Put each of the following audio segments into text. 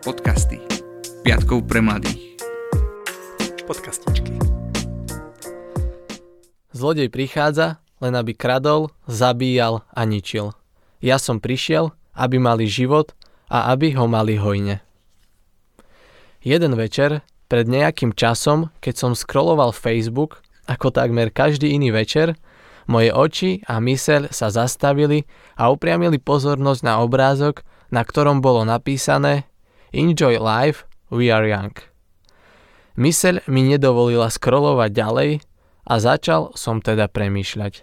Podcasty. Piatkov pre mladých. Podcastičky. Zlodej prichádza, len aby kradol, zabíjal a ničil. Ja som prišiel, aby mali život a aby ho mali hojne. Jeden večer, pred nejakým časom, keď som scrolloval Facebook, ako takmer každý iný večer, moje oči a myseľ sa zastavili a upriamili pozornosť na obrázok, na ktorom bolo napísané Enjoy life, we are young. Myseľ mi nedovolila scrollovať ďalej a začal som teda premýšľať.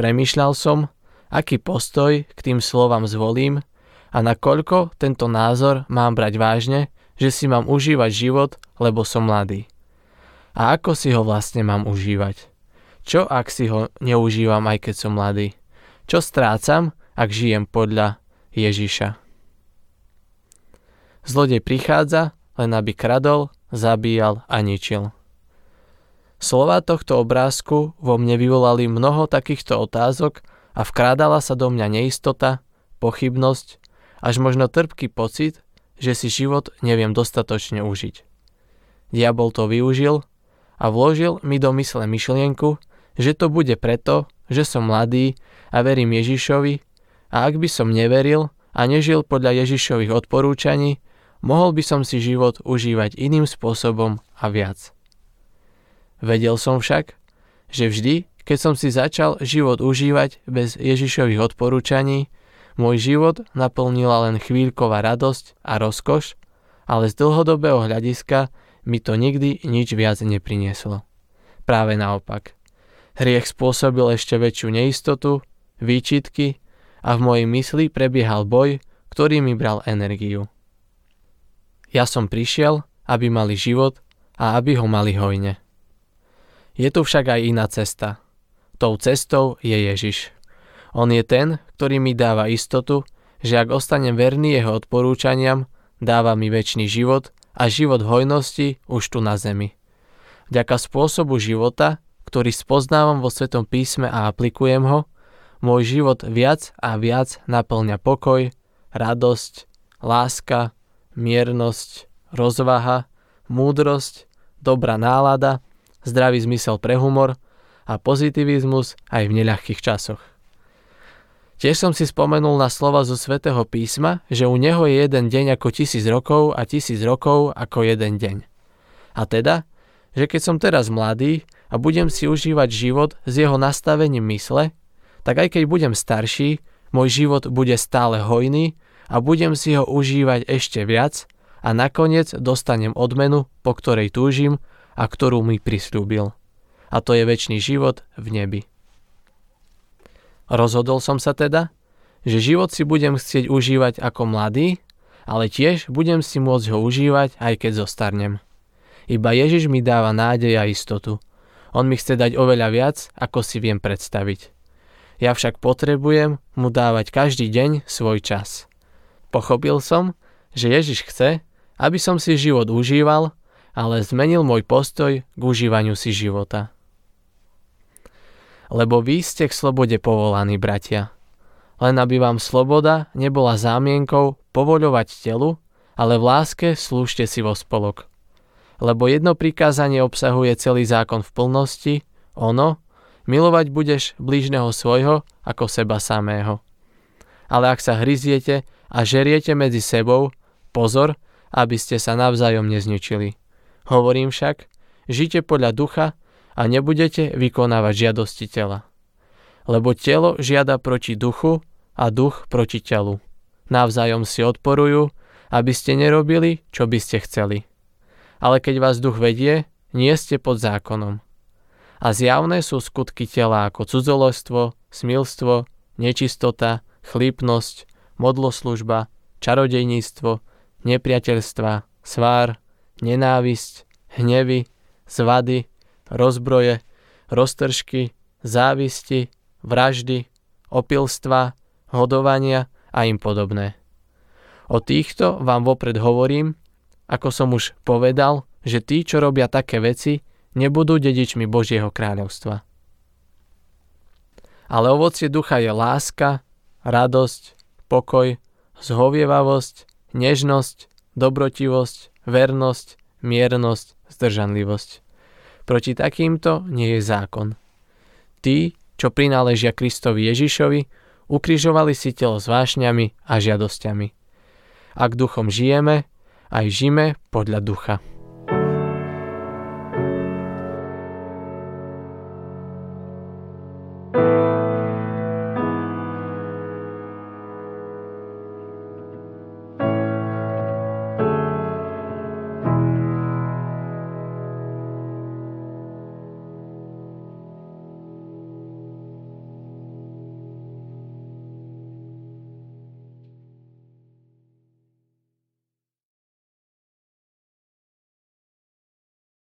Premýšľal som, aký postoj k tým slovám zvolím a nakoľko tento názor mám brať vážne, že si mám užívať život, lebo som mladý. A ako si ho vlastne mám užívať? Čo ak si ho neužívam aj keď som mladý? Čo strácam, ak žijem podľa Ježiša? Zlodej prichádza, len aby kradol, zabíjal a ničil. Slova tohto obrázku vo mne vyvolali mnoho takýchto otázok a vkrádala sa do mňa neistota, pochybnosť, až možno trpký pocit, že si život neviem dostatočne užiť. Diabol to využil a vložil mi do mysle myšlienku, že to bude preto, že som mladý a verím Ježišovi a ak by som neveril a nežil podľa Ježišových odporúčaní, mohol by som si život užívať iným spôsobom a viac. Vedel som však, že vždy, keď som si začal život užívať bez Ježišových odporúčaní, môj život naplnila len chvíľková radosť a rozkoš, ale z dlhodobého hľadiska mi to nikdy nič viac neprinieslo. Práve naopak. Hriech spôsobil ešte väčšiu neistotu, výčitky a v mojej mysli prebiehal boj, ktorý mi bral energiu. Ja som prišiel, aby mali život a aby ho mali hojne. Je tu však aj iná cesta. Tou cestou je Ježiš. On je ten, ktorý mi dáva istotu, že ak ostanem verný jeho odporúčaniam, dáva mi väčší život a život hojnosti už tu na zemi. Vďaka spôsobu života, ktorý spoznávam vo Svetom písme a aplikujem ho, môj život viac a viac naplňa pokoj, radosť, láska, miernosť, rozvaha, múdrosť, dobrá nálada, zdravý zmysel pre humor a pozitivizmus aj v neľahkých časoch. Tiež som si spomenul na slova zo svätého písma, že u neho je jeden deň ako tisíc rokov a tisíc rokov ako jeden deň. A teda, že keď som teraz mladý a budem si užívať život s jeho nastavením mysle, tak aj keď budem starší, môj život bude stále hojný a budem si ho užívať ešte viac a nakoniec dostanem odmenu, po ktorej túžim a ktorú mi prislúbil. A to je väčší život v nebi. Rozhodol som sa teda, že život si budem chcieť užívať ako mladý, ale tiež budem si môcť ho užívať aj keď zostarnem. Iba Ježiš mi dáva nádej a istotu. On mi chce dať oveľa viac, ako si viem predstaviť. Ja však potrebujem mu dávať každý deň svoj čas. Pochopil som, že Ježiš chce, aby som si život užíval, ale zmenil môj postoj k užívaniu si života. Lebo vy ste k slobode povolaní, bratia. Len aby vám sloboda nebola zámienkou povoľovať telu, ale v láske slúžte si vo spolok. Lebo jedno prikázanie obsahuje celý zákon v plnosti, ono, milovať budeš blížneho svojho ako seba samého. Ale ak sa hryziete a žeriete medzi sebou, pozor, aby ste sa navzájom nezničili. Hovorím však, žite podľa ducha a nebudete vykonávať žiadosti tela. Lebo telo žiada proti duchu a duch proti telu. Navzájom si odporujú, aby ste nerobili, čo by ste chceli. Ale keď vás duch vedie, nie ste pod zákonom. A zjavné sú skutky tela ako cudzoložstvo, smilstvo, nečistota, chlípnosť, modloslužba, čarodejníctvo, nepriateľstva, svár, nenávisť, hnevy, zvady, rozbroje, roztržky, závisti, vraždy, opilstva, hodovania a im podobné. O týchto vám vopred hovorím, ako som už povedal, že tí, čo robia také veci, nebudú dedičmi Božieho kráľovstva. Ale ovocie ducha je láska, radosť, pokoj, zhovievavosť, nežnosť, dobrotivosť, vernosť, miernosť, zdržanlivosť. Proti takýmto nie je zákon. Tí, čo prináležia Kristovi Ježišovi, ukrižovali si telo s vášňami a žiadosťami. Ak duchom žijeme, aj žime podľa ducha.